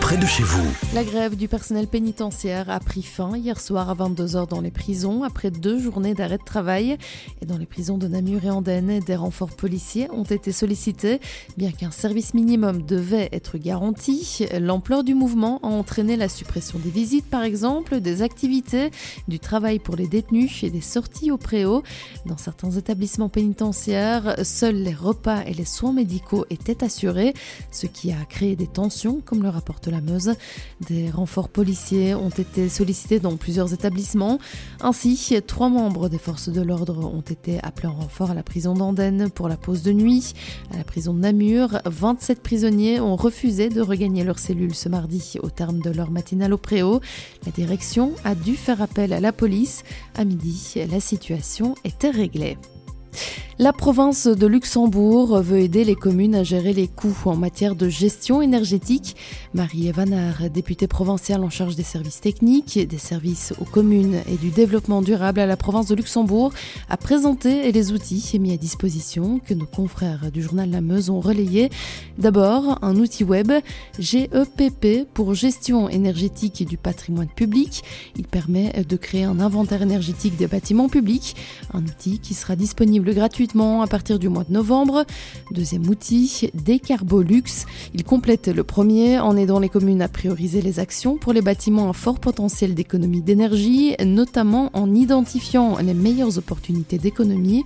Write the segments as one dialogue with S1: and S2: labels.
S1: près de chez vous.
S2: La grève du personnel pénitentiaire a pris fin hier soir à 22h dans les prisons après deux journées d'arrêt de travail. Et dans les prisons de Namur et Andenne, des renforts policiers ont été sollicités. Bien qu'un service minimum devait être garanti, l'ampleur du mouvement a entraîné la suppression des visites par exemple, des activités, du travail pour les détenus et des sorties au préau. Dans certains établissements pénitentiaires, seuls les repas et les soins médicaux étaient assurés, ce qui a créé des tensions, comme le la Meuse. Des renforts policiers ont été sollicités dans plusieurs établissements. Ainsi, trois membres des forces de l'ordre ont été appelés en renfort à la prison d'Andenne pour la pause de nuit. À la prison de Namur, 27 prisonniers ont refusé de regagner leur cellule ce mardi au terme de leur matinale au préau. La direction a dû faire appel à la police. À midi, la situation était réglée. La province de Luxembourg veut aider les communes à gérer les coûts en matière de gestion énergétique. Marie Evanard, députée provinciale en charge des services techniques, des services aux communes et du développement durable à la province de Luxembourg, a présenté les outils mis à disposition que nos confrères du journal La Meuse ont relayés. D'abord, un outil web GEPP pour gestion énergétique du patrimoine public. Il permet de créer un inventaire énergétique des bâtiments publics, un outil qui sera disponible gratuitement à partir du mois de novembre. Deuxième outil, Décarbolux. Il complète le premier en aidant les communes à prioriser les actions pour les bâtiments à fort potentiel d'économie d'énergie, notamment en identifiant les meilleures opportunités d'économie.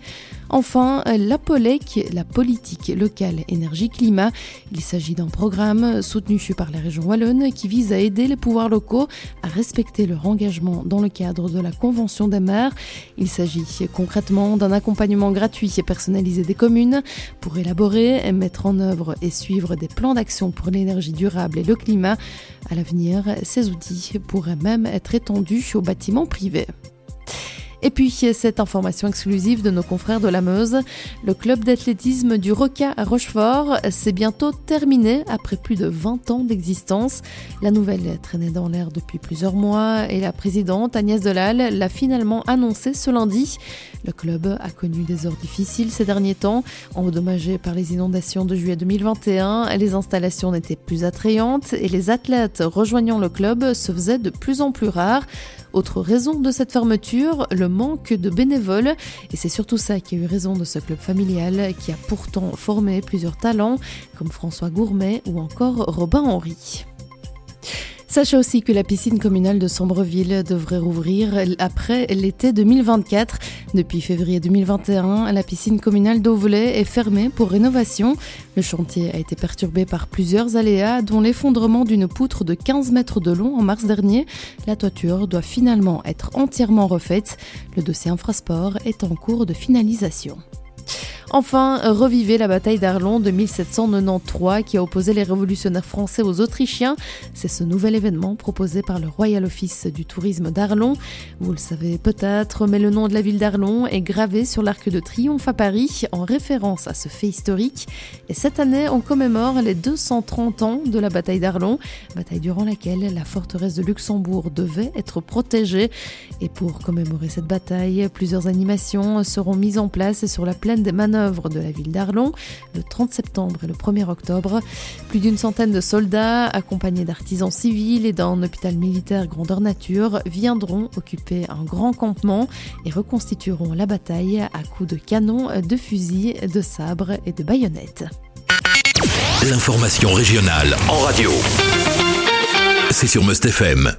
S2: Enfin, la POLEC, la politique locale énergie-climat. Il s'agit d'un programme soutenu par la région Wallonne qui vise à aider les pouvoirs locaux à respecter leur engagement dans le cadre de la Convention des maires. Il s'agit concrètement d'un accompagnement gratuit et personnalisé des communes pour élaborer, mettre en œuvre et suivre des plans d'action pour l'énergie durable et le climat. À l'avenir, ces outils pourraient même être étendus aux bâtiments privés. Et puis, cette information exclusive de nos confrères de la Meuse, le club d'athlétisme du Roca à Rochefort s'est bientôt terminé après plus de 20 ans d'existence. La nouvelle traînait dans l'air depuis plusieurs mois et la présidente Agnès Delal l'a finalement annoncé ce lundi. Le club a connu des heures difficiles ces derniers temps, endommagé par les inondations de juillet 2021. Les installations n'étaient plus attrayantes et les athlètes rejoignant le club se faisaient de plus en plus rares. Autre raison de cette fermeture, le manque de bénévoles. Et c'est surtout ça qui a eu raison de ce club familial qui a pourtant formé plusieurs talents comme François Gourmet ou encore Robin Henry. Sachez aussi que la piscine communale de Sombreville devrait rouvrir après l'été 2024. Depuis février 2021, la piscine communale d'Auvelay est fermée pour rénovation. Le chantier a été perturbé par plusieurs aléas, dont l'effondrement d'une poutre de 15 mètres de long en mars dernier. La toiture doit finalement être entièrement refaite. Le dossier infrasport est en cours de finalisation. Enfin, revivez la bataille d'Arlon de 1793 qui a opposé les révolutionnaires français aux Autrichiens. C'est ce nouvel événement proposé par le Royal Office du tourisme d'Arlon. Vous le savez peut-être, mais le nom de la ville d'Arlon est gravé sur l'arc de triomphe à Paris en référence à ce fait historique. Et cette année, on commémore les 230 ans de la bataille d'Arlon, bataille durant laquelle la forteresse de Luxembourg devait être protégée. Et pour commémorer cette bataille, plusieurs animations seront mises en place sur la plaine des de la ville d'Arlon le 30 septembre et le 1er octobre. Plus d'une centaine de soldats, accompagnés d'artisans civils et d'un hôpital militaire grandeur nature, viendront occuper un grand campement et reconstitueront la bataille à coups de canons, de fusils, de sabres et de baïonnettes.
S1: L'information régionale en radio. C'est sur Must.